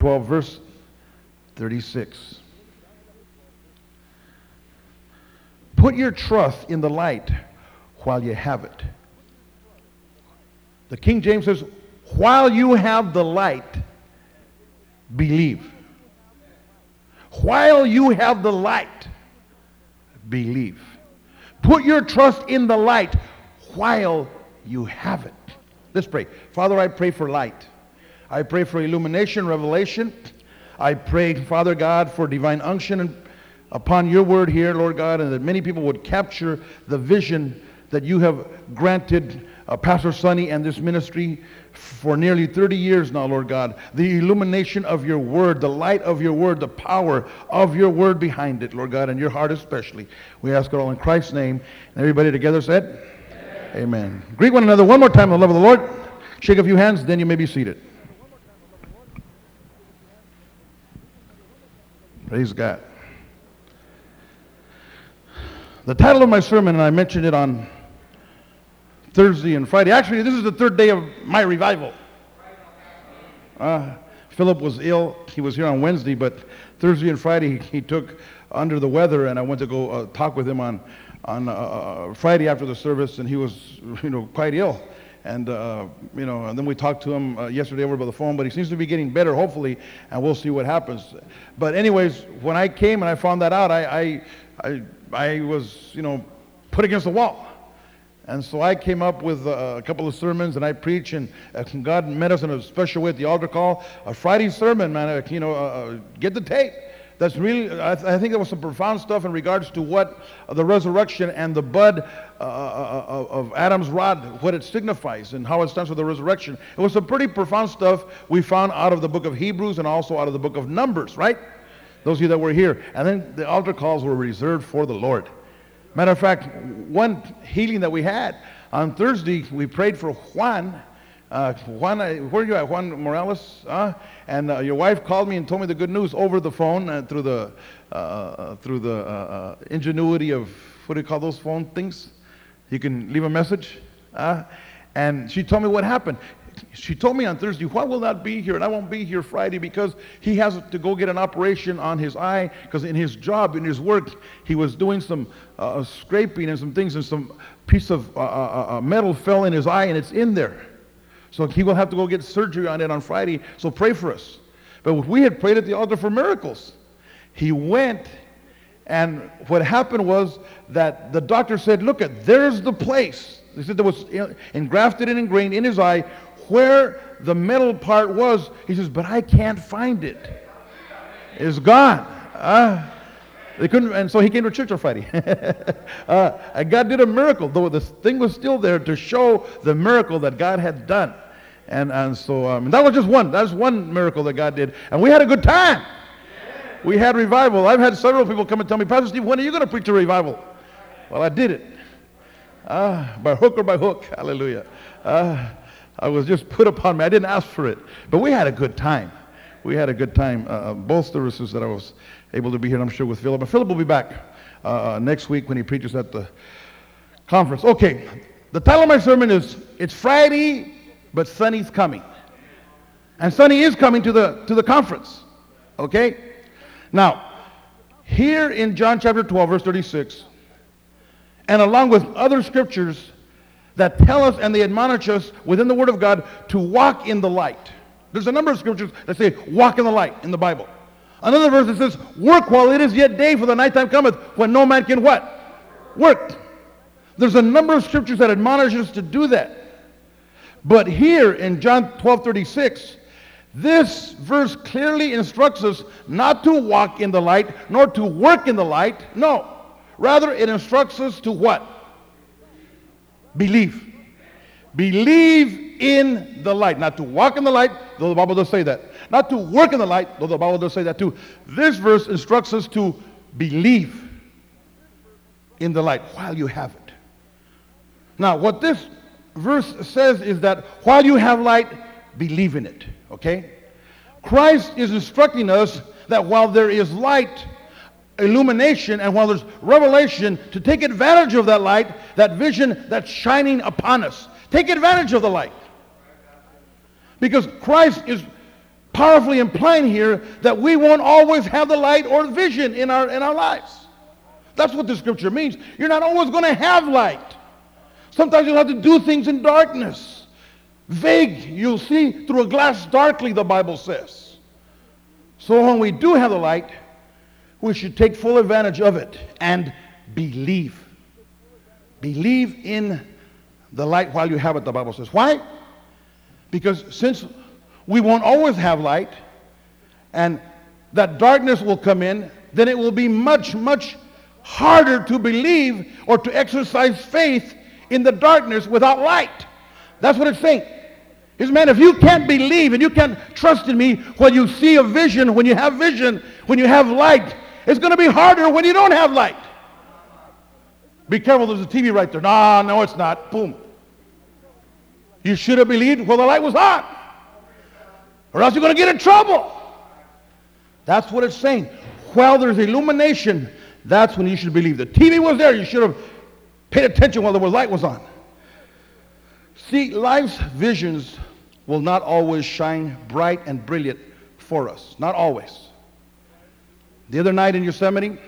12, verse 36. Put your trust in the light while you have it. The King James says, while you have the light, believe. While you have the light, believe. Put your trust in the light while you have it. Let's pray. Father, I pray for light. I pray for illumination, revelation. I pray, Father God, for divine unction upon your word here, Lord God, and that many people would capture the vision that you have granted uh, Pastor Sonny and this ministry for nearly 30 years now, Lord God. The illumination of your word, the light of your word, the power of your word behind it, Lord God, and your heart especially. We ask it all in Christ's name. And everybody together said, Amen. Amen. Greet one another one more time in the love of the Lord. Shake a few hands, then you may be seated. Praise God. The title of my sermon, and I mentioned it on Thursday and Friday. Actually, this is the third day of my revival. Uh, Philip was ill. He was here on Wednesday, but Thursday and Friday he took under the weather, and I went to go uh, talk with him on on uh, Friday after the service, and he was you know quite ill. And uh, you know, and then we talked to him uh, yesterday over by the phone, but he seems to be getting better, hopefully, and we'll see what happens. But anyways, when I came and I found that out, I I I, I was you know put against the wall. And so I came up with uh, a couple of sermons and I preached, and uh, God met us in a special way at the altar call. A Friday sermon, man, uh, you know, uh, get the tape. That's really, I, th- I, think there was some profound stuff in regards to what the resurrection and the bud uh, of Adam's rod, what it signifies and how it stands for the resurrection. It was some pretty profound stuff we found out of the book of Hebrews and also out of the book of Numbers, right? Those of you that were here. And then the altar calls were reserved for the Lord. Matter of fact, one healing that we had on Thursday, we prayed for Juan. Uh, Juan, uh, where are you at, Juan Morales? Uh, and uh, your wife called me and told me the good news over the phone uh, through the uh, through the ingenuity of what do you call those phone things? You can leave a message. and she told me what happened she told me on Thursday, why will not be here? And I won't be here Friday because he has to go get an operation on his eye because in his job, in his work, he was doing some uh, scraping and some things and some piece of uh, uh, uh, metal fell in his eye and it's in there. So he will have to go get surgery on it on Friday. So pray for us. But we had prayed at the altar for miracles. He went and what happened was that the doctor said, look at, there's the place. He said there was engrafted and ingrained in his eye where the metal part was. He says, but I can't find it. It's gone. Uh, they couldn't, and so he came to church on Friday. uh, and God did a miracle, though the thing was still there to show the miracle that God had done. And, and so um, that was just one. That was one miracle that God did. And we had a good time. We had revival. I've had several people come and tell me, Pastor Steve, when are you going to preach a revival? Well, I did it. Uh, by hook or by hook. Hallelujah. Uh, I was just put upon me. I didn't ask for it. But we had a good time. We had a good time. Uh, uh both services that I was able to be here, I'm sure, with Philip. But Philip will be back uh, uh, next week when he preaches at the conference. Okay, the title of my sermon is It's Friday, but Sonny's coming. And Sonny is coming to the, to the conference. Okay? Now, here in John chapter 12, verse 36, and along with other scriptures, that tell us and they admonish us within the Word of God to walk in the light. There's a number of scriptures that say walk in the light in the Bible. Another verse that says, work while it is yet day, for the nighttime cometh when no man can what? Work. There's a number of scriptures that admonish us to do that. But here in John 12, 36, this verse clearly instructs us not to walk in the light, nor to work in the light. No. Rather, it instructs us to what? Believe. Believe in the light. Not to walk in the light, though the Bible does say that. Not to work in the light, though the Bible does say that too. This verse instructs us to believe in the light while you have it. Now, what this verse says is that while you have light, believe in it. Okay? Christ is instructing us that while there is light, illumination and while there's revelation to take advantage of that light, that vision that's shining upon us. Take advantage of the light. Because Christ is powerfully implying here that we won't always have the light or vision in our, in our lives. That's what the scripture means. You're not always going to have light. Sometimes you'll have to do things in darkness. Vague, you'll see through a glass darkly, the Bible says. So when we do have the light, we should take full advantage of it and believe. Believe in the light while you have it, the Bible says. Why? Because since we won't always have light, and that darkness will come in, then it will be much, much harder to believe or to exercise faith in the darkness without light. That's what it's saying. Is man, if you can't believe and you can't trust in me when you see a vision, when you have vision, when you have light, it's going to be harder when you don't have light. Be careful, there's a TV right there. No, no, it's not. Boom. You should have believed while the light was on. Or else you're going to get in trouble. That's what it's saying. While there's illumination, that's when you should believe. The TV was there. You should have paid attention while the light was on. See, life's visions will not always shine bright and brilliant for us. Not always. The other night in Yosemite,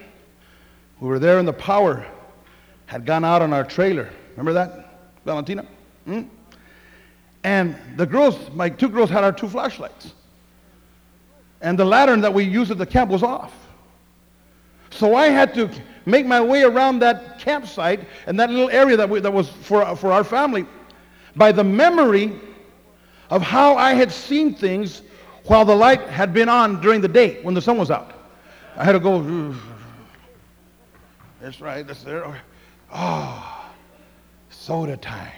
we were there and the power had gone out on our trailer. Remember that, Valentina? Hmm? And the girls, my two girls had our two flashlights. And the lantern that we used at the camp was off. So I had to make my way around that campsite and that little area that, we, that was for, for our family by the memory of how I had seen things while the light had been on during the day when the sun was out. I had to go, that's right, that's there. Oh, soda time.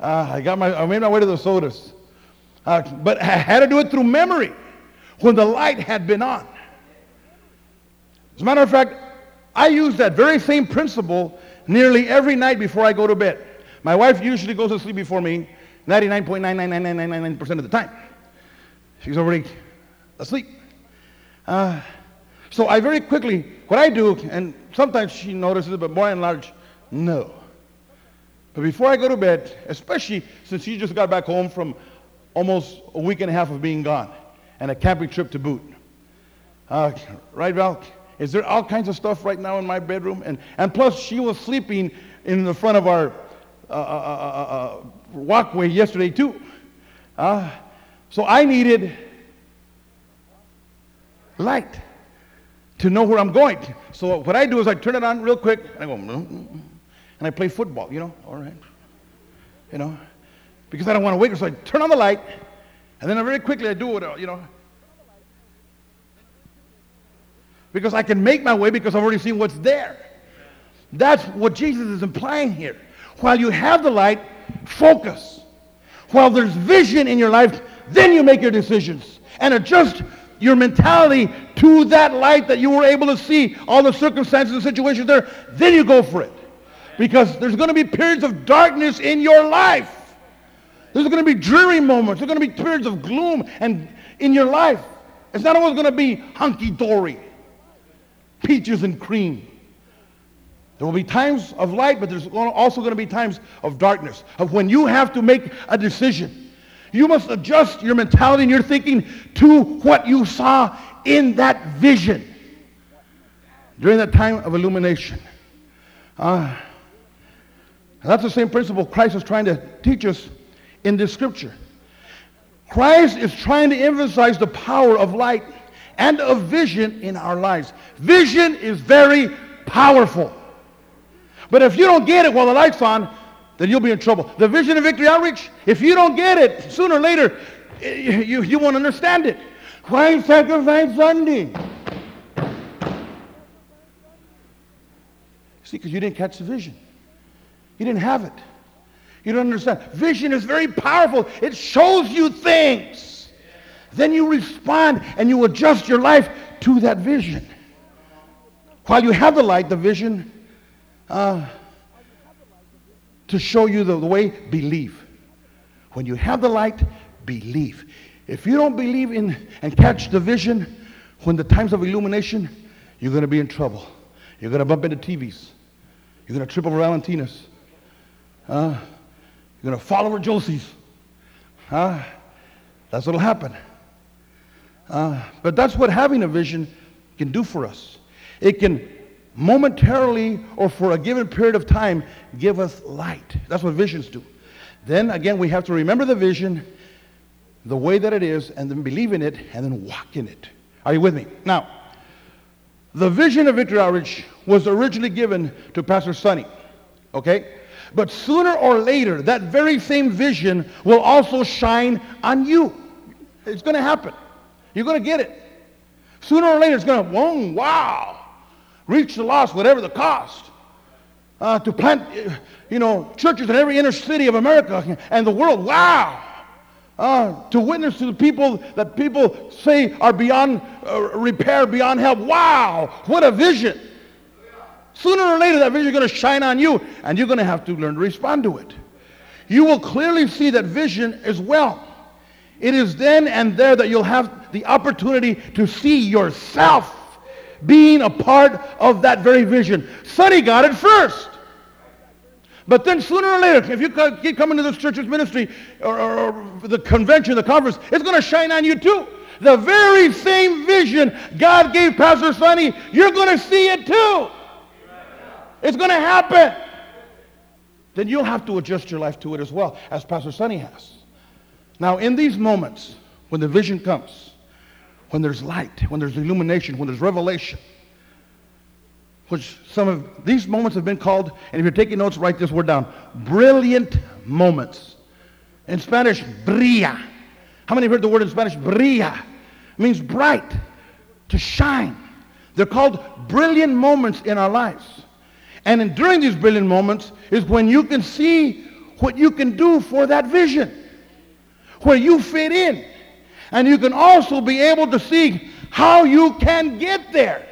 Uh, I got my, I made my way to the sodas. Uh, but I had to do it through memory when the light had been on. As a matter of fact, I use that very same principle nearly every night before I go to bed. My wife usually goes to sleep before me 99.99999% of the time. She's already asleep. Uh, so I very quickly, what I do, and sometimes she notices it, but by and large, no. But before I go to bed, especially since she just got back home from almost a week and a half of being gone and a camping trip to boot. Uh, right, Val? Is there all kinds of stuff right now in my bedroom? And, and plus, she was sleeping in the front of our uh, uh, uh, uh walkway yesterday, too. Uh, so I needed light to know where I'm going. So what I do is I turn it on real quick, and I go, mm, mm, mm, and I play football, you know, all right. You know, because I don't want to wake her, so I turn on the light, and then I very quickly I do it, you know. Because I can make my way because I've already seen what's there. That's what Jesus is implying here. While you have the light, focus. While there's vision in your life, then you make your decisions and adjust your mentality to that light that you were able to see all the circumstances and situations there. Then you go for it. Because there's going to be periods of darkness in your life. There's going to be dreary moments. There's going to be periods of gloom and in your life. It's not always going to be hunky-dory, peaches and cream. There will be times of light, but there's also going to be times of darkness, of when you have to make a decision. You must adjust your mentality and your thinking to what you saw in that vision during that time of illumination. Uh, that's the same principle Christ is trying to teach us in this scripture. Christ is trying to emphasize the power of light and of vision in our lives. Vision is very powerful. But if you don't get it while the light's on, then you'll be in trouble. The vision of victory outreach, if you don't get it, sooner or later, eh, you, you won't understand it. Why sacrifice Sunday? See, because you didn't catch the vision. You didn't have it. You don't understand. Vision is very powerful. It shows you things. Then you respond and you adjust your life to that vision. While you have the light, the vision, uh, to show you the, the way, believe. When you have the light, believe. If you don't believe in and catch the vision, when the times of illumination, you're going to be in trouble. You're going to bump into TVs. You're going to trip over Valentina's. Huh? You're going to fall over Josie's. Huh? That's what'll happen. Uh, but that's what having a vision can do for us. It can momentarily or for a given period of time give us light. That's what visions do. Then again, we have to remember the vision, the way that it is, and then believe in it, and then walk in it. Are you with me? Now, the vision of Victory Outreach was originally given to Pastor Sonny, okay? But sooner or later, that very same vision will also shine on you. It's going to happen. You're going to get it. Sooner or later, it's going to, whoa, wow reach the lost, whatever the cost. Uh, to plant, you know, churches in every inner city of America and the world. Wow. Uh, to witness to the people that people say are beyond uh, repair, beyond help. Wow. What a vision. Sooner or later, that vision is going to shine on you, and you're going to have to learn to respond to it. You will clearly see that vision as well. It is then and there that you'll have the opportunity to see yourself being a part of that very vision. Sonny got it first. But then sooner or later, if you keep coming to this church's ministry or, or, or the convention, the conference, it's going to shine on you too. The very same vision God gave Pastor Sonny, you're going to see it too. It's going to happen. Then you'll have to adjust your life to it as well, as Pastor Sonny has. Now, in these moments, when the vision comes, when there's light, when there's illumination, when there's revelation. Which some of these moments have been called, and if you're taking notes, write this word down brilliant moments. In Spanish, brilla. How many have heard the word in Spanish? Brilla. Means bright, to shine. They're called brilliant moments in our lives. And in, during these brilliant moments is when you can see what you can do for that vision, where you fit in. And you can also be able to see how you can get there.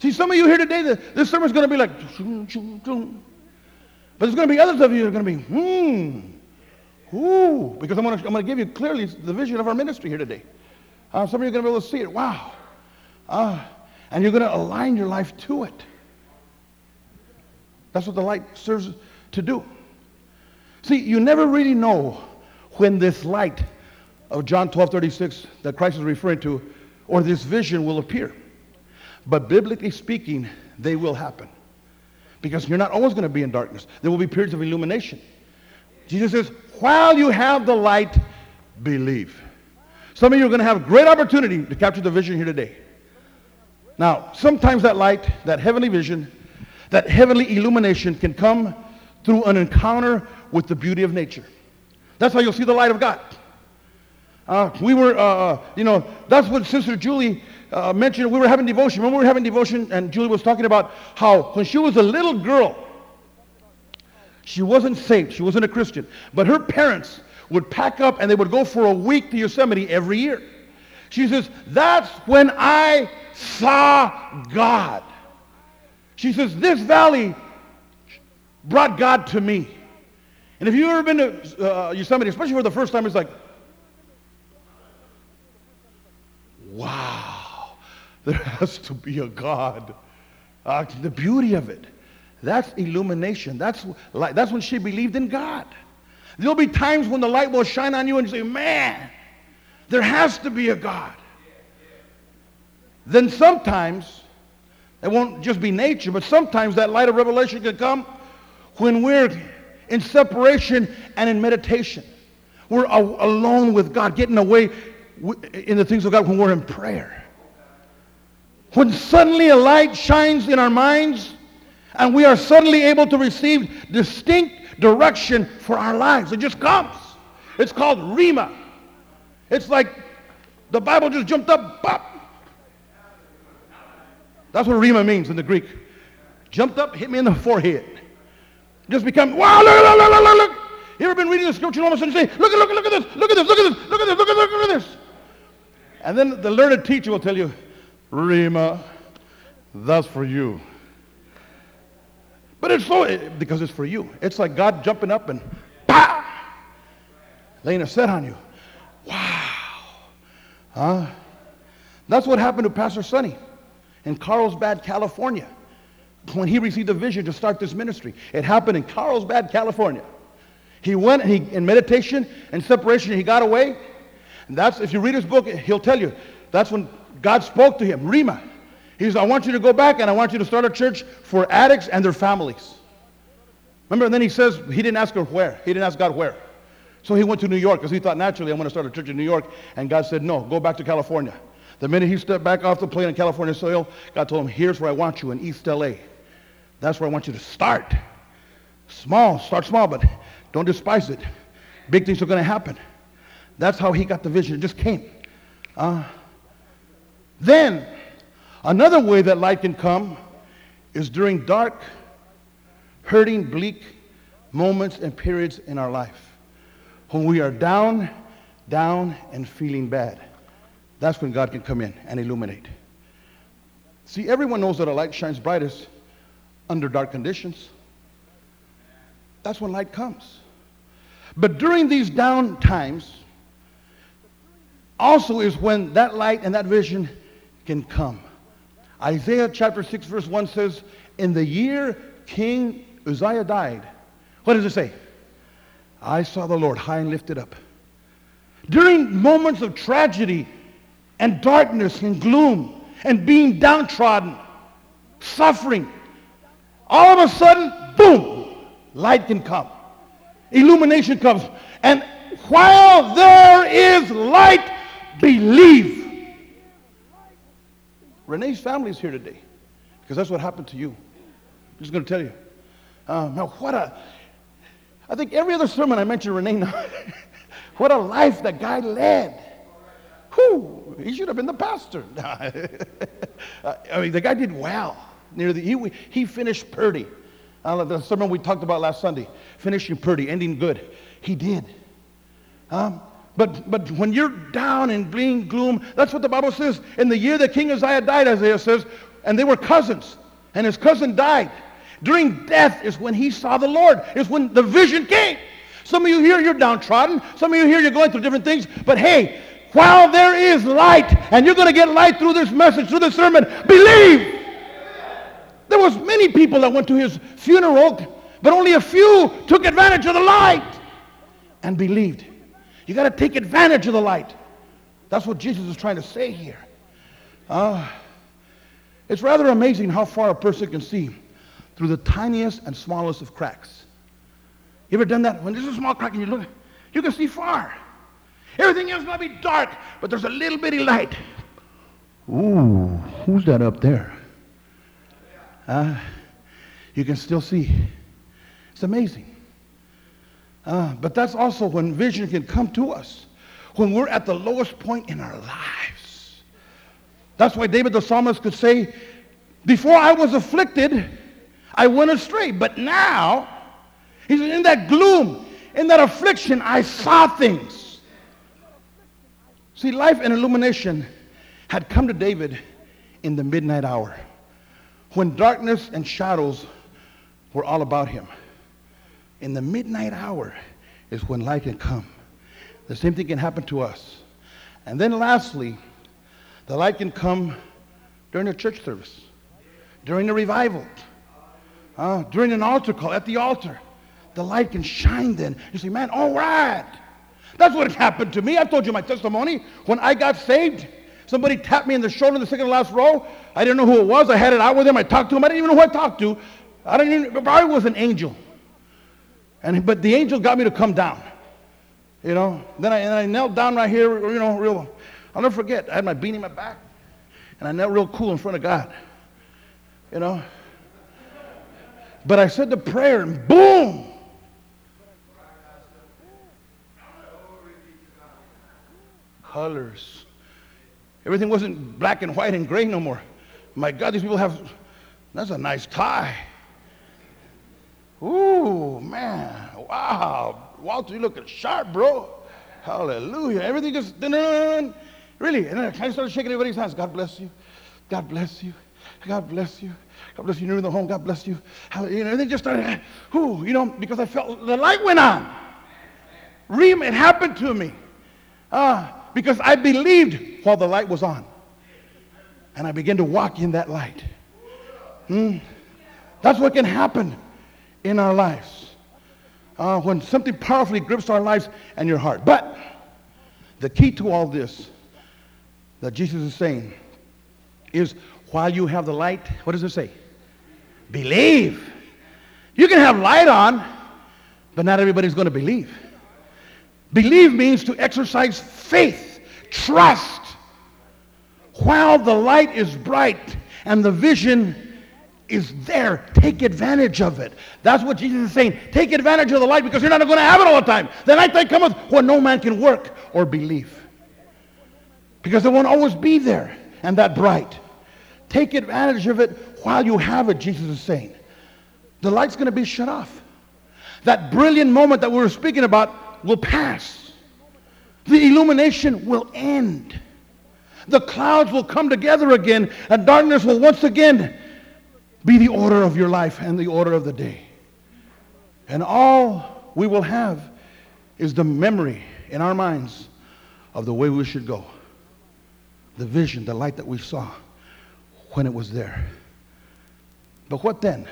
See, some of you here today, this sermon is going to be like, but there's going to be others of you that are going to be, hmm, because I'm going to, I'm going to give you clearly the vision of our ministry here today. Uh, some of you are going to be able to see it. Wow. Uh, and you're going to align your life to it. That's what the light serves to do. See, you never really know when this light of John 12 36 that Christ is referring to, or this vision will appear. But biblically speaking, they will happen. Because you're not always going to be in darkness. There will be periods of illumination. Jesus says, while you have the light, believe. Some of you are going to have great opportunity to capture the vision here today. Now, sometimes that light, that heavenly vision, that heavenly illumination can come through an encounter with the beauty of nature. That's how you'll see the light of God. Uh, we were, uh, uh, you know, that's what Sister Julie uh, mentioned. We were having devotion. Remember, we were having devotion, and Julie was talking about how when she was a little girl, she wasn't saved. She wasn't a Christian. But her parents would pack up and they would go for a week to Yosemite every year. She says, that's when I saw God. She says, this valley brought God to me. And if you've ever been to uh, Yosemite, especially for the first time, it's like, wow, there has to be a God. Uh, the beauty of it. That's illumination. That's, that's when she believed in God. There'll be times when the light will shine on you and say, man, there has to be a God. Then sometimes, it won't just be nature, but sometimes that light of revelation can come when we're in separation and in meditation. We're alone with God, getting away in the things of God when we're in prayer. When suddenly a light shines in our minds and we are suddenly able to receive distinct direction for our lives. It just comes. It's called Rhema. It's like the Bible just jumped up, bop. That's what Rhema means in the Greek. Jumped up, hit me in the forehead. Just become, wow, look, look, look, look, look. You ever been reading the scripture and all of a sudden say, look, look, look at this, look at this, look at this, look at this, look at this, look at this. And then the learned teacher will tell you, Rhema, that's for you. But it's so, because it's for you. It's like God jumping up and, pow, laying a set on you. Wow. Huh? That's what happened to Pastor Sonny in Carlsbad, California, when he received a vision to start this ministry. It happened in Carlsbad, California. He went and he, in meditation and separation, he got away. And that's, if you read his book, he'll tell you, that's when God spoke to him, Rhema. He says, I want you to go back and I want you to start a church for addicts and their families. Remember, and then he says, he didn't ask her where. He didn't ask God where. So he went to New York because he thought naturally I'm going to start a church in New York. And God said, no, go back to California. The minute he stepped back off the plane in California soil, God told him, here's where I want you in East LA. That's where I want you to start. Small, start small, but don't despise it. Big things are going to happen. That's how he got the vision. It just came. Uh, then, another way that light can come is during dark, hurting, bleak moments and periods in our life. When we are down, down, and feeling bad. That's when God can come in and illuminate. See, everyone knows that a light shines brightest under dark conditions. That's when light comes. But during these down times, also is when that light and that vision can come. Isaiah chapter 6, verse 1 says, In the year King Uzziah died, what does it say? I saw the Lord high and lifted up. During moments of tragedy and darkness and gloom and being downtrodden, suffering, all of a sudden, boom, light can come. Illumination comes. And while there is light, believe. Renee's family is here today because that's what happened to you. I'm just going to tell you. Uh, now, what a, I think every other sermon I mentioned Renee now. what a life that guy led. Whew, he should have been the pastor. I mean, the guy did well. Near the, he, he finished Purdy. Uh, the sermon we talked about last Sunday, finishing Purdy, ending good. He did. Um, but, but when you're down and being gloom, that's what the Bible says. In the year that King Uzziah died, Isaiah says, and they were cousins, and his cousin died. During death is when he saw the Lord, is when the vision came. Some of you here, you're downtrodden. Some of you here, you're going through different things. But hey, while there is light, and you're going to get light through this message, through this sermon, believe. There was many people that went to his funeral, but only a few took advantage of the light and believed. You got to take advantage of the light. That's what Jesus is trying to say here. Uh, it's rather amazing how far a person can see through the tiniest and smallest of cracks. You ever done that? When there's a small crack and you look, you can see far. Everything else might be dark, but there's a little bitty light. Ooh, who's that up there? Uh, you can still see. It's amazing. Uh, but that's also when vision can come to us, when we're at the lowest point in our lives. That's why David the psalmist could say, Before I was afflicted, I went astray. But now, he's in that gloom, in that affliction, I saw things. See, life and illumination had come to David in the midnight hour when darkness and shadows were all about him in the midnight hour is when light can come. The same thing can happen to us. And then lastly, the light can come during a church service, during a revival, uh, during an altar call, at the altar. The light can shine then. You say, man, all right. That's what happened to me. I've told you my testimony. When I got saved, somebody tapped me in the shoulder in the second to last row. I didn't know who it was. I had it out with him. I talked to him. I didn't even know who I talked to. I didn't even, probably was an angel. And, but the angel got me to come down. You know, then I, and I knelt down right here, you know, real, I'll never forget. I had my beanie in my back, and I knelt real cool in front of God. You know? But I said the prayer, and boom! Colors. Everything wasn't black and white and gray no more. My God, these people have, that's a nice tie. Ooh, man. Wow. Walter, you looking sharp, bro. Hallelujah. Everything just, really. And then I started shaking everybody's hands. God bless you. God bless you. God bless you. God bless you. You're in the home. God bless you. Hallelujah. And everything just started, ooh, you know, because I felt the light went on. It happened to me. Uh, because I believed while the light was on. And I began to walk in that light. Hmm. That's what can happen in our lives. Uh, when something powerfully grips our lives and your heart. But The key to all this that Jesus is saying is while you have the light, what does it say? Believe. You can have light on, but not everybody's going to believe. Believe means to exercise faith, trust. While the light is bright and the vision is there, take advantage of it. That's what Jesus is saying. Take advantage of the light because you're not going to have it all the time. The night that cometh when no man can work or believe. Because it won't always be there and that bright. Take advantage of it while you have it, Jesus is saying. The light's going to be shut off. That brilliant moment that we were speaking about will pass. The illumination will end. The clouds will come together again, and darkness will once again be the order of your life and the order of the day. And all we will have is the memory in our minds of the way we should go. The vision, the light that we saw when it was there. But what then?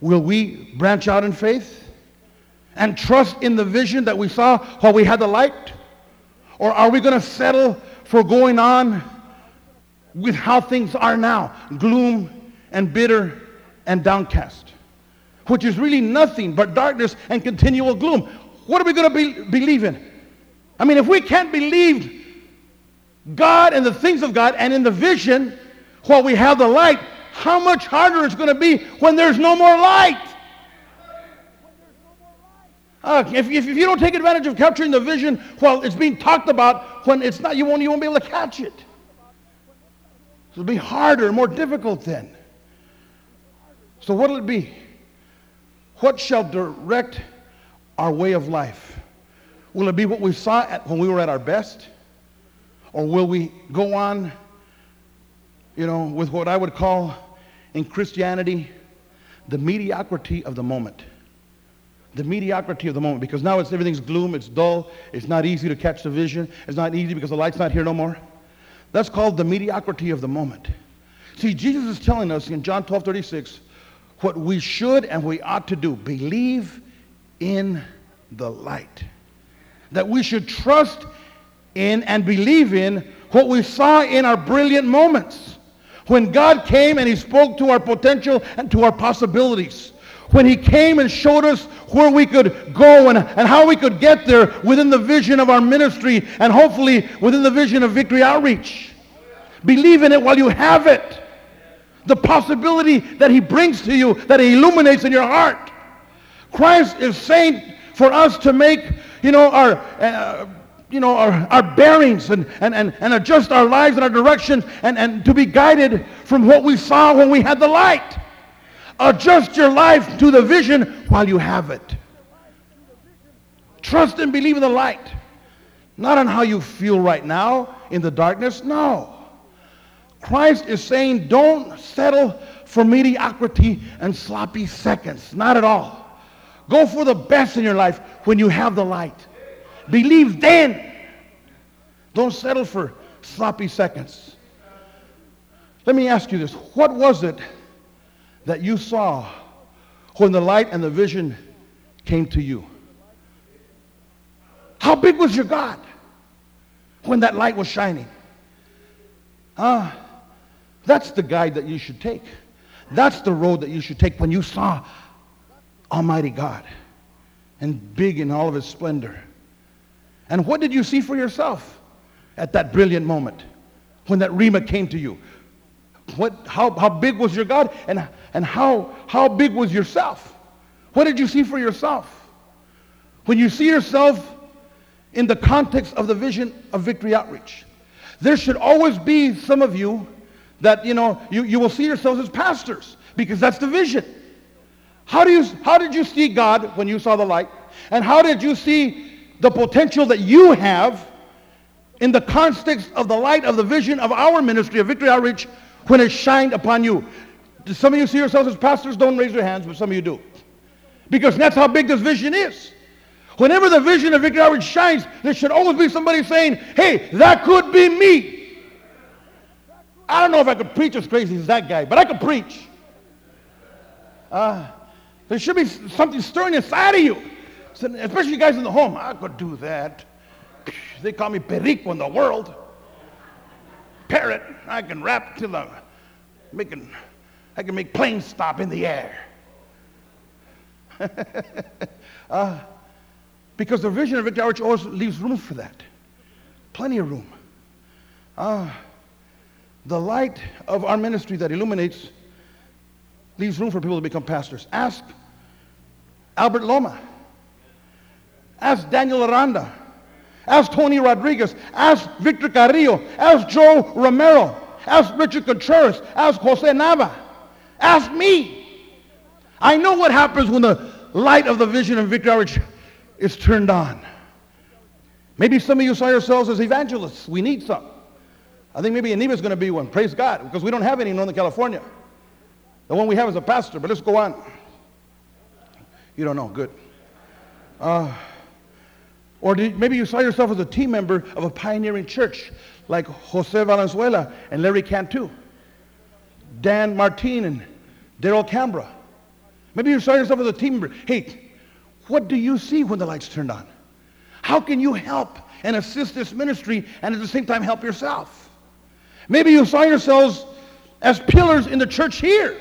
Will we branch out in faith and trust in the vision that we saw while we had the light? Or are we going to settle for going on with how things are now? Gloom and bitter and downcast, which is really nothing but darkness and continual gloom. What are we going to be, believe in? I mean, if we can't believe God and the things of God and in the vision while we have the light, how much harder it's going to be when there's no more light. Uh, if, if, if, you don't take advantage of capturing the vision while it's being talked about, when it's not, you won't, you won't be able to catch it. It'll be harder, more difficult then. So what'll it be? What shall direct our way of life? Will it be what we saw at, when we were at our best? Or will we go on, you know, with what I would call in Christianity, the mediocrity of the moment. The mediocrity of the moment, because now it's everything's gloom, it's dull, it's not easy to catch the vision, it's not easy because the light's not here no more. That's called the mediocrity of the moment. See, Jesus is telling us in John 12 36 what we should and we ought to do believe in the light. That we should trust in and believe in what we saw in our brilliant moments. When God came and he spoke to our potential and to our possibilities. When he came and showed us where we could go and, and how we could get there within the vision of our ministry and hopefully within the vision of Victory Outreach. Believe in it while you have it. The possibility that he brings to you, that he illuminates in your heart. Christ is saying for us to make, you know, our uh, you know, our, our bearings and, and, and, and adjust our lives and our direction and, and to be guided from what we saw when we had the light. Adjust your life to the vision while you have it. Trust and believe in the light. Not on how you feel right now in the darkness. No. Christ is saying don't settle for mediocrity and sloppy seconds. Not at all. Go for the best in your life when you have the light. Believe then. Don't settle for sloppy seconds. Let me ask you this. What was it that you saw when the light and the vision came to you? How big was your God when that light was shining? Ah, uh, that's the guide that you should take. That's the road that you should take when you saw Almighty God and big in all of his splendor. And what did you see for yourself at that brilliant moment when that Rhema came to you? What, how, how big was your God and, and how, how big was yourself? What did you see for yourself? When you see yourself in the context of the vision of Victory Outreach, there should always be some of you that, you know, you, you will see yourselves as pastors because that's the vision. How, do you, how did you see God when you saw the light? And how did you see the potential that you have in the context of the light of the vision of our ministry of Victory Outreach when it shined upon you. Do some of you see yourselves as pastors? Don't raise your hands, but some of you do. Because that's how big this vision is. Whenever the vision of Victory Outreach shines, there should always be somebody saying, hey, that could be me. I don't know if I could preach as crazy as that guy, but I could preach. Uh, there should be something stirring inside of you especially you guys in the home, I could do that. They call me Perico in the world. Parrot. I can rap till I'm making, I can make planes stop in the air. uh, because the vision of Victory Outreach always leaves room for that. Plenty of room. Uh, the light of our ministry that illuminates leaves room for people to become pastors. Ask Albert Loma. Ask Daniel Aranda. Ask Tony Rodriguez. Ask Victor Carrillo. Ask Joe Romero. Ask Richard Contreras. Ask Jose Nava. Ask me. I know what happens when the light of the vision of Victory Outreach is turned on. Maybe some of you saw yourselves as evangelists. We need some. I think maybe Aniba's going to be one. Praise God, because we don't have any in Northern California. The one we have is a pastor, but let's go on. You don't know. Good. Uh, or did, maybe you saw yourself as a team member of a pioneering church like Jose Valenzuela and Larry Cantu, Dan Martin and Daryl Cambra. Maybe you saw yourself as a team member. Hey, what do you see when the lights turned on? How can you help and assist this ministry and at the same time help yourself? Maybe you saw yourselves as pillars in the church here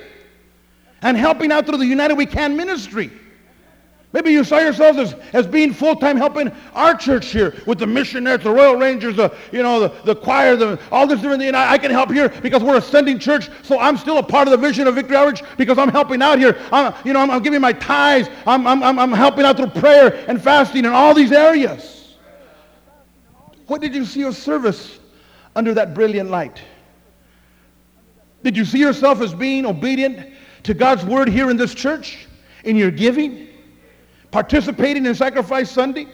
and helping out through the United We Can ministry. Maybe you saw yourselves as, as being full-time helping our church here with the missionaries, the Royal Rangers, the, you know, the, the choir, the, all this different thing. I, I, can help here because we're a sending church, so I'm still a part of the vision of Victory Outreach because I'm helping out here. I'm, you know, I'm, I'm giving my tithes. I'm, I'm, I'm helping out through prayer and fasting in all these areas. What did you see your service under that brilliant light? Did you see yourself as being obedient to God's word here in this church, in your giving? participating in Sacrifice Sunday,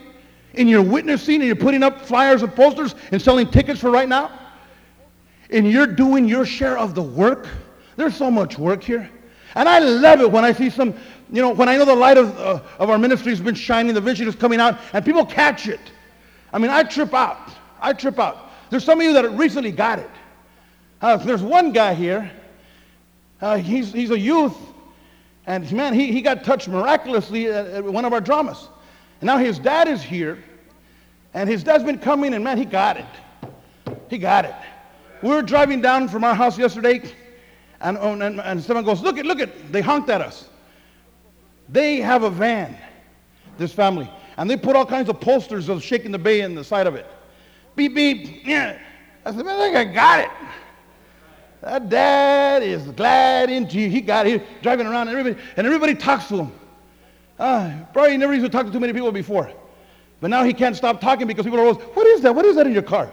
in your witnessing, and you're putting up flyers and posters and selling tickets for right now, and you're doing your share of the work. There's so much work here. And I love it when I see some, you know, when I know the light of, uh, of our ministry has been shining, the vision is coming out, and people catch it. I mean, I trip out. I trip out. There's some of you that recently got it. Uh, there's one guy here. Uh, he's, he's a youth and man, he, he got touched miraculously at, one of our dramas. And now his dad is here. And his dad's been coming, and man, he got it. He got it. We were driving down from our house yesterday, and, oh, and, and someone goes, Look at, look at, they honked at us. They have a van, this family, and they put all kinds of posters of shaking the bay in the side of it. Beep, beep. Yeah. I said, Man, I think I got it. That dad is glad into you. He got here driving around and everybody, and everybody talks to him. Uh, probably never used to talk to too many people before. But now he can't stop talking because people are always, what is that? What is that in your car?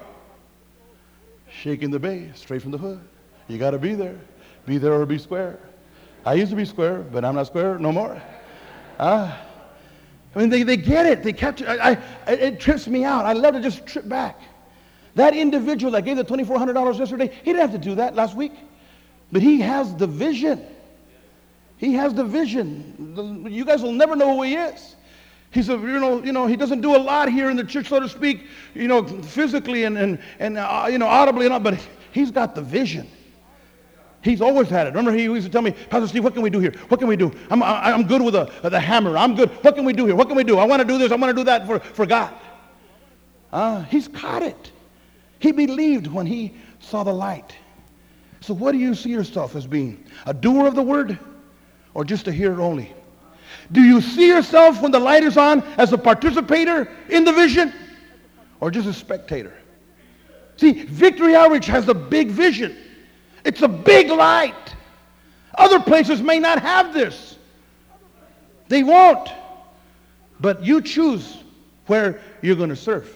Shaking the bay straight from the hood. You got to be there. Be there or be square. I used to be square, but I'm not square no more. Uh, I mean, they, they get it. They capture. I, I, it trips me out. I love to just trip back. That individual that gave the $2,400 yesterday, he didn't have to do that last week. But he has the vision. He has the vision. You guys will never know who he is. He's a, you know, you know, he doesn't do a lot here in the church, so to speak, you know, physically and, and, and uh, you know, audibly and all, but he's got the vision. He's always had it. Remember, he used to tell me, Pastor Steve, what can we do here? What can we do? I'm, I'm good with the, the hammer. I'm good. What can we do here? What can we do? I want to do this. I want to do that for, for God. Uh, he's caught it. He believed when he saw the light. So what do you see yourself as being? A doer of the word or just a hearer only? Do you see yourself when the light is on as a participator in the vision or just a spectator? See, Victory Outreach has a big vision. It's a big light. Other places may not have this. They won't. But you choose where you're going to serve.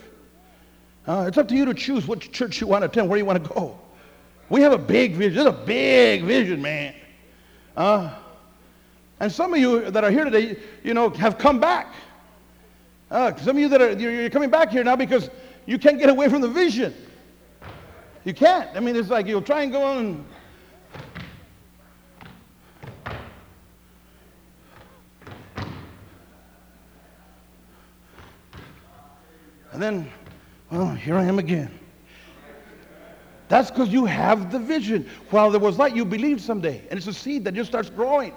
Uh, it's up to you to choose which church you want to attend, where you want to go. We have a big vision. It's a big vision, man. Uh, and some of you that are here today, you know, have come back. Uh, some of you that are you're coming back here now because you can't get away from the vision. You can't. I mean, it's like you'll try and go on. And then Oh, here I am again. That's because you have the vision. While there was light, you believed someday. And it's a seed that just starts growing.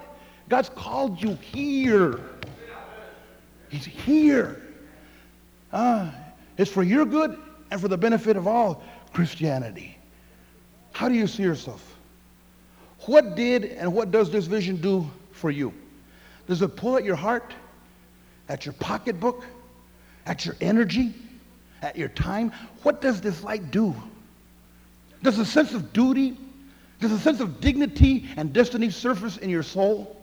God's called you here. He's here. Ah, it's for your good and for the benefit of all Christianity. How do you see yourself? What did and what does this vision do for you? Does it pull at your heart, at your pocketbook, at your energy, at your time? What does this light do? Does a sense of duty, does a sense of dignity and destiny surface in your soul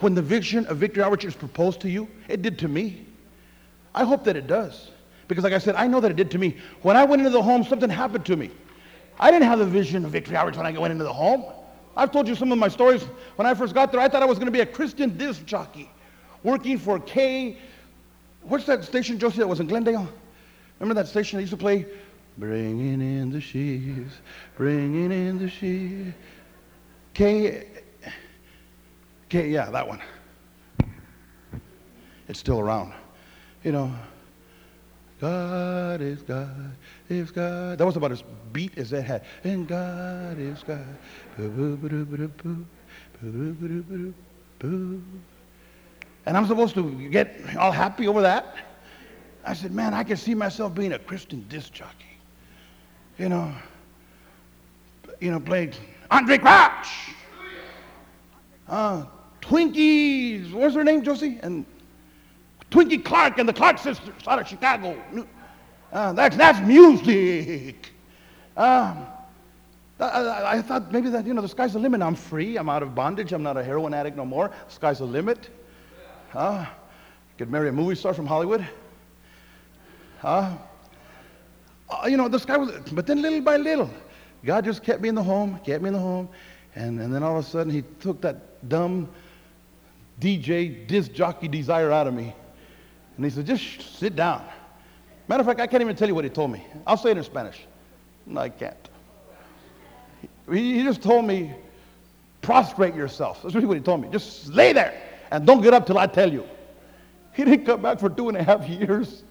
when the vision of Victory Outreach is proposed to you? It did to me. I hope that it does. Because like I said, I know that it did to me. When I went into the home, something happened to me. I didn't have the vision of Victory Outreach when I went into the home. I've told you some of my stories. When I first got there, I thought I was going to be a Christian disc jockey working for K. What's that station, Josie, that was in Glendale? Remember that station that used to play? Bringing in the sheaves, bringing in the sheaves. K. K, yeah, that one. It's still around. You know, God is God is God. That was about as beat as that had. And God is God. And I'm supposed to get all happy over that? I said, man, I can see myself being a Christian disc jockey. You know, you know, played Andraé Crouch. Uh, Twinkies, what's her name, Josie? And Twinkie Clark and the Clark sisters out of Chicago. Uh, that's, that's music. Um, I, I, thought maybe that, you know, the sky's the limit. I'm free. I'm out of bondage. I'm not a heroin addict no more. The sky's the limit. Uh, could marry a movie star from Hollywood. Uh, uh, you know, this guy was, but then little by little, God just kept me in the home, kept me in the home. And, and then all of a sudden, he took that dumb DJ disc jockey desire out of me. And he said, just sit down. Matter of fact, I can't even tell you what he told me. I'll say it in Spanish. No, I can't. He, he just told me, prostrate yourself. That's really what he told me. Just lay there and don't get up till I tell you. He didn't come back for two and a half years.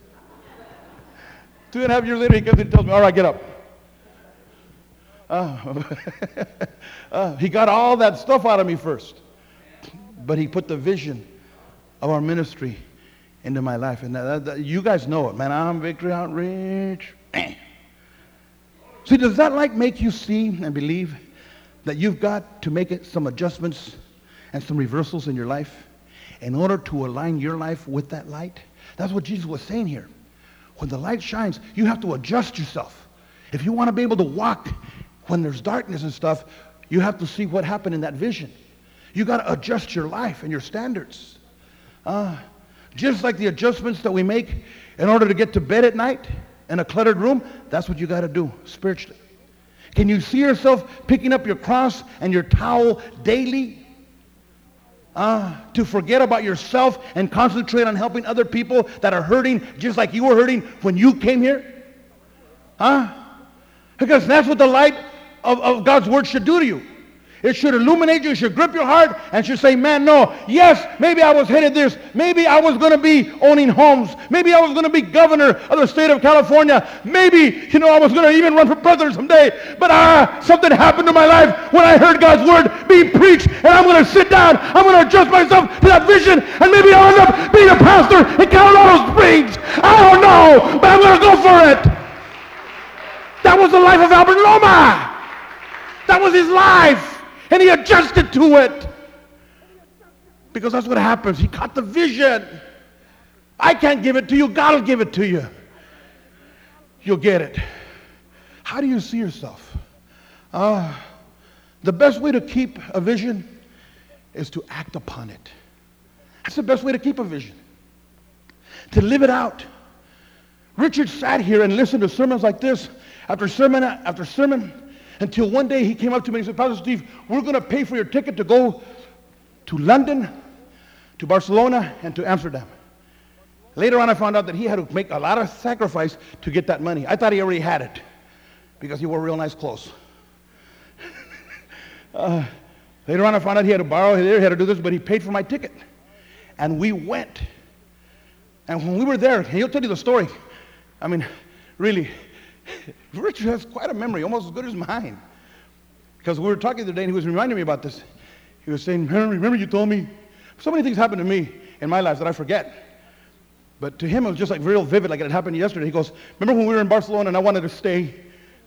Two and a half years later, he comes and tells me, all right, get up. Uh, uh, he got all that stuff out of me first. But he put the vision of our ministry into my life. And that, that, you guys know it, man. I'm Victory Outreach. See, does that like make you see and believe that you've got to make it some adjustments and some reversals in your life in order to align your life with that light? That's what Jesus was saying here. When the light shines, you have to adjust yourself. If you want to be able to walk when there's darkness and stuff, you have to see what happened in that vision. You got to adjust your life and your standards. Uh, just like the adjustments that we make in order to get to bed at night in a cluttered room, that's what you got to do spiritually. Can you see yourself picking up your cross and your towel daily? Uh, to forget about yourself and concentrate on helping other people that are hurting just like you were hurting when you came here? Huh? Because that's what the light of, of God's word should do to you. It should illuminate you. It should grip your heart and should say, man, no. Yes, maybe I was headed this. Maybe I was going to be owning homes. Maybe I was going to be governor of the state of California. Maybe, you know, I was going to even run for president someday. But ah, something happened to my life when I heard God's word being preached. And I'm going to sit down. I'm going to adjust myself to that vision. And maybe I'll end up being a pastor in Colorado Springs. I don't know. But I'm going to go for it. That was the life of Albert Loma. That was his life and he adjusted to it. Because that's what happens. He caught the vision. I can't give it to you. God will give it to you. You'll get it. How do you see yourself? Uh, the best way to keep a vision is to act upon it. That's the best way to keep a vision. To live it out. Richard sat here and listened to sermons like this after sermon after sermon until one day he came up to me and said, Pastor Steve, we're going to pay for your ticket to go to London, to Barcelona, and to Amsterdam. Later on, I found out that he had to make a lot of sacrifice to get that money. I thought he already had it because he wore real nice clothes. uh, later on, I found out he had to borrow here, he had to do this, but he paid for my ticket. And we went. And when we were there, he'll tell you the story. I mean, really, Richard has quite a memory, almost as good as mine. Because we were talking the other day and he was reminding me about this. He was saying, remember, remember you told me? So many things happened to me in my life that I forget. But to him, it was just like real vivid, like it had happened yesterday. He goes, Remember when we were in Barcelona and I wanted to stay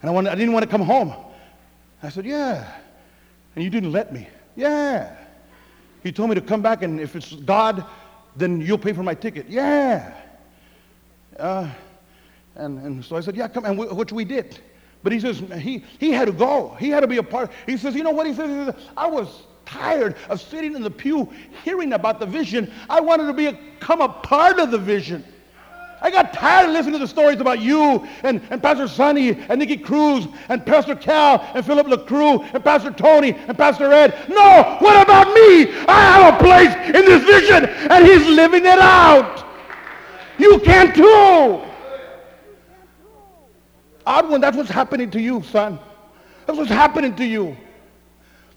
and I, wanted, I didn't want to come home? I said, Yeah. And you didn't let me. Yeah. He told me to come back and if it's God, then you'll pay for my ticket. Yeah. Uh, and, and so I said, Yeah, come. And which we did. But he says, he, he had to go. He had to be a part. He says, You know what? He says, I was tired of sitting in the pew hearing about the vision. I wanted to become a part of the vision. I got tired of listening to the stories about you and, and Pastor Sonny and Nicky Cruz and Pastor Cal and Philip LaCrue and Pastor Tony and Pastor Ed. No, what about me? I have a place in this vision and he's living it out. You can too. One, that's what's happening to you, son. That's what's happening to you.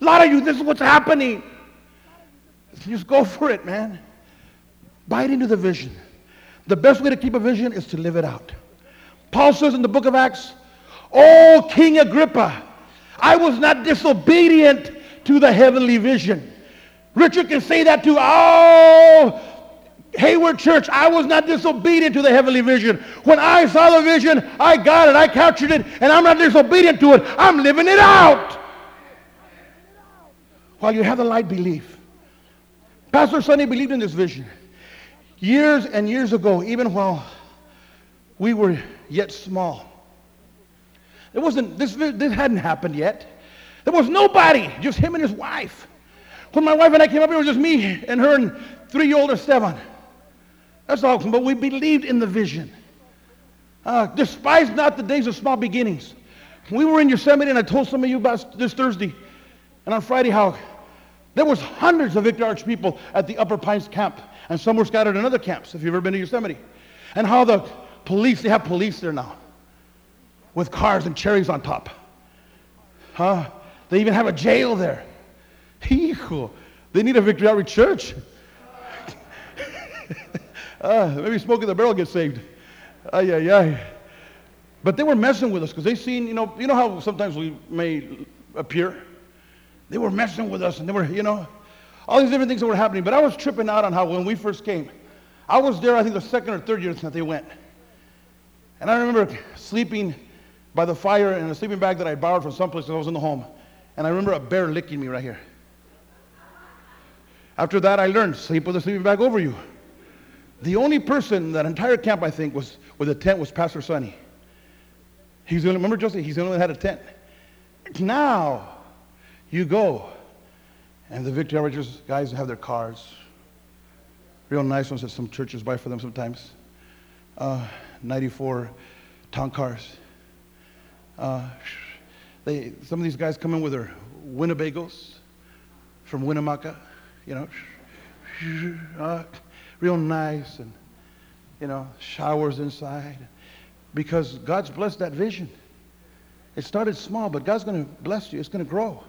A lot of you, this is what's happening. Just go for it, man. Bite into the vision. The best way to keep a vision is to live it out. Paul says in the book of Acts, Oh, King Agrippa, I was not disobedient to the heavenly vision. Richard can say that too. Oh, Hayward Church, I was not disobedient to the heavenly vision. When I saw the vision, I got it, I captured it, and I'm not disobedient to it. I'm living it out. While you have the light, belief. Pastor Sonny believed in this vision. Years and years ago, even while we were yet small. It wasn't, this, this hadn't happened yet. There was nobody, just him and his wife. When my wife and I came up, here, it was just me and her and three-year-old Esteban. That's awesome. But we believed in the vision. Uh, despise not the days of small beginnings. We were in Yosemite, and I told some of you about this Thursday and on Friday how there was hundreds of Victory Outreach people at the Upper Pines camp, and some were scattered in other camps, if you've ever been to Yosemite. And how the police, they have police there now with cars and cherries on top. Huh? They even have a jail there. They need a Victory Outreach church. uh, maybe Smokey the Bear gets saved. Ay, ay, ay. But they were messing with us because they seen, you know, you know how sometimes we may appear they were messing with us and they were, you know, all these different things that were happening. But I was tripping out on how when we first came, I was there, I think the second or third year that they went. And I remember sleeping by the fire in a sleeping bag that I borrowed from someplace when I was in the home. And I remember a bear licking me right here. After that, I learned sleep with a sleeping bag over you. The only person that entire camp, I think, was with a tent was Pastor Sonny. He's the only, remember Joseph? He's the only one that had a tent. Now, you go. And the Victory Outreachers guys have their cars. Real nice ones that some churches buy for them sometimes. Uh, 94 town cars. Uh, they, some of these guys come in with their Winnebagos from Winnemucca, you know, uh, real nice and, you know, showers inside. Because God's blessed that vision. It started small, but God's going to bless you. It's going to grow.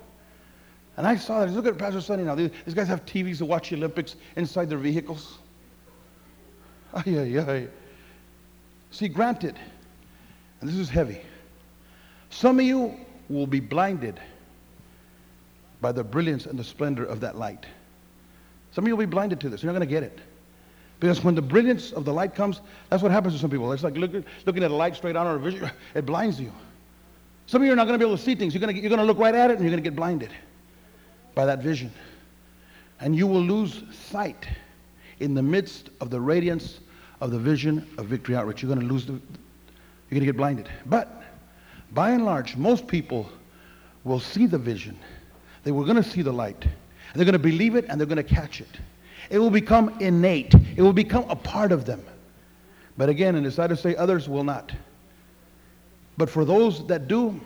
And I saw that. Look at Pastor Sonny now. These, guys have TVs to watch the Olympics inside their vehicles. Ay, ay, ay. See, granted, and this is heavy, some of you will be blinded by the brilliance and the splendor of that light. Some of you will be blinded to this. You're not going to get it. Because when the brilliance of the light comes, that's what happens to some people. It's like look, looking at a light straight on or a vision. It blinds you. Some of you are not going to be able to see things. You're going to, you're going to look right at it and you're going to get blinded by that vision. And you will lose sight in the midst of the radiance of the vision of Victory Outreach. You're going to lose the, you're going to get blinded. But by and large, most people will see the vision. They were going to see the light. They're going to believe it and they're going to catch it. It will become innate. It will become a part of them. But again, and it's sad to say others will not. But for those that do,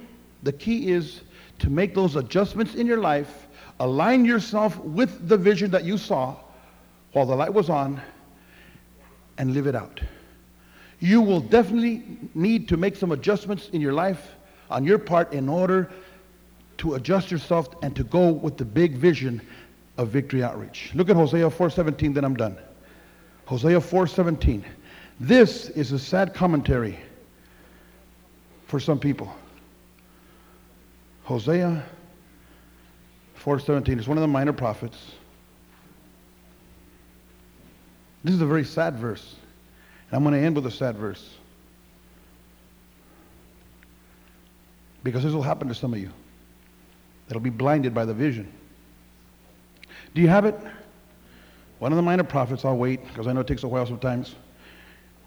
the key is to make those adjustments in your life Align yourself with the vision that you saw while the light was on and live it out. You will definitely need to make some adjustments in your life on your part in order to adjust yourself and to go with the big vision of victory outreach. Look at Hosea 4:17 then I'm done. Hosea 4:17. This is a sad commentary for some people. Hosea 417 is one of the minor prophets. This is a very sad verse. And I'm going to end with a sad verse. Because this will happen to some of you. That'll be blinded by the vision. Do you have it? One of the minor prophets, I'll wait because I know it takes a while sometimes.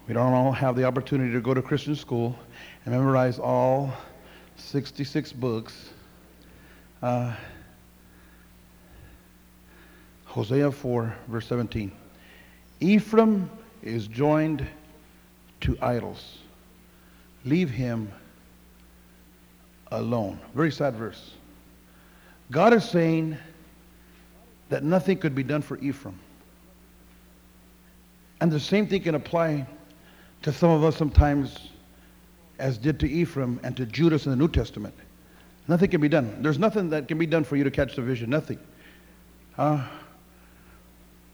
We don't all have the opportunity to go to Christian school and memorize all 66 books. Uh, Hosea 4, verse 17. Ephraim is joined to idols. Leave him alone. Very sad verse. God is saying that nothing could be done for Ephraim. And the same thing can apply to some of us sometimes as did to Ephraim and to Judas in the New Testament. Nothing can be done. There's nothing that can be done for you to catch the vision. Nothing. Uh,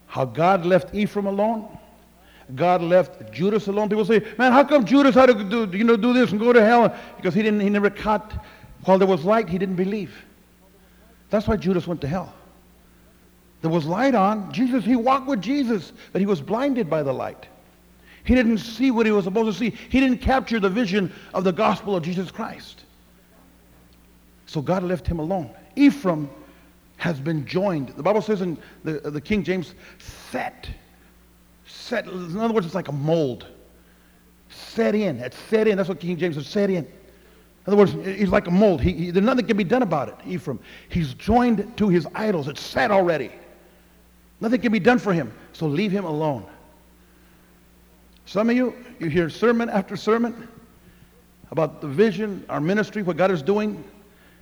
how God left Ephraim alone, God left Judas alone. People say, man, how come Judas had to do, you know, do this and go to hell? Because he, didn't, he never caught, while there was light, he didn't believe. That's why Judas went to hell. There was light on. Jesus, he walked with Jesus, but he was blinded by the light. He didn't see what he was supposed to see. He didn't capture the vision of the gospel of Jesus Christ. So God left him alone. Ephraim has been joined. The Bible says in the, uh, the King James, set. Set. In other words, it's like a mold. Set in. It's set in. That's what King James says, set in. In other words, he's like a mold. He, he, there's nothing can be done about it, Ephraim. He's joined to his idols. It's set already. Nothing can be done for him. So leave him alone. Some of you, you hear sermon after sermon about the vision, our ministry, what God is doing.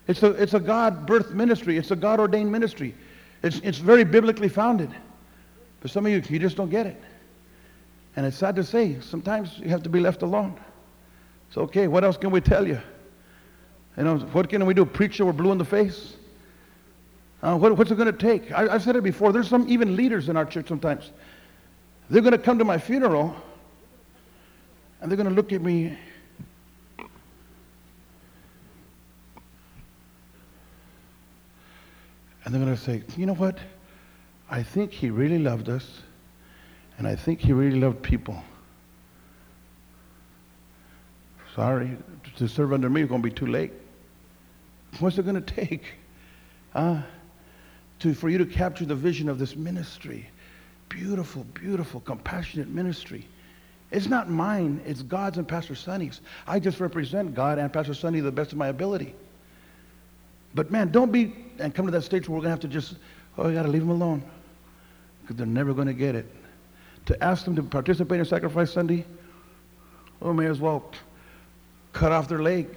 It's a, it's a God birthed ministry. It's a God ordained ministry. It's, it's very biblically founded. But some of you, you just don't get it. And it's sad to say, sometimes you have to be left alone. It's okay. What else can we tell you? You know, what can we do? Preach till we're blue in the face? Uh, what, what's it going to take? I, have said it before. There's some even leaders in our church sometimes. They're going to come to my funeral and they're going to look at me and they're going to say, you know what? I think he really loved us and I think he really loved people. Sorry, to serve under me is going to be too late. What's it going to take? Uh, to, for you to capture the vision of this ministry. Beautiful, beautiful, compassionate ministry. It's not mine, it's God's and Pastor Sonny's. I just represent God and Pastor Sonny to the best of my ability. But man, don't be and come to that stage where we're going to have to just, oh, you got to leave them alone. Because they're never going to get it. To ask them to participate in Sacrifice Sunday, oh, may as well cut off their leg.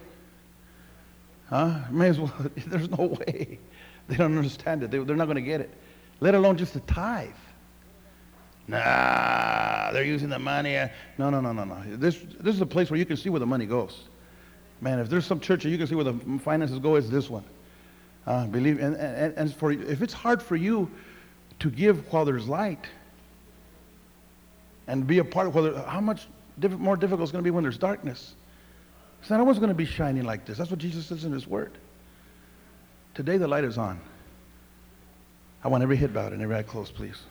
Huh? May as well, there's no way. They don't understand it. They, they're not going to get it. Let alone just the tithe. Nah, they're using the money. No, no, no, no, no. This, this is a place where you can see where the money goes. Man, if there's some church that you can see where the finances go, it's this one. Uh, believe, and, and, and for, if it's hard for you to give while there's light and be a part of whether, how much diff- more difficult it's going to be when there's darkness. It's not always going to be shining like this. That's what Jesus says in his word. Today the light is on. I want every head bowed and every eye closed, please.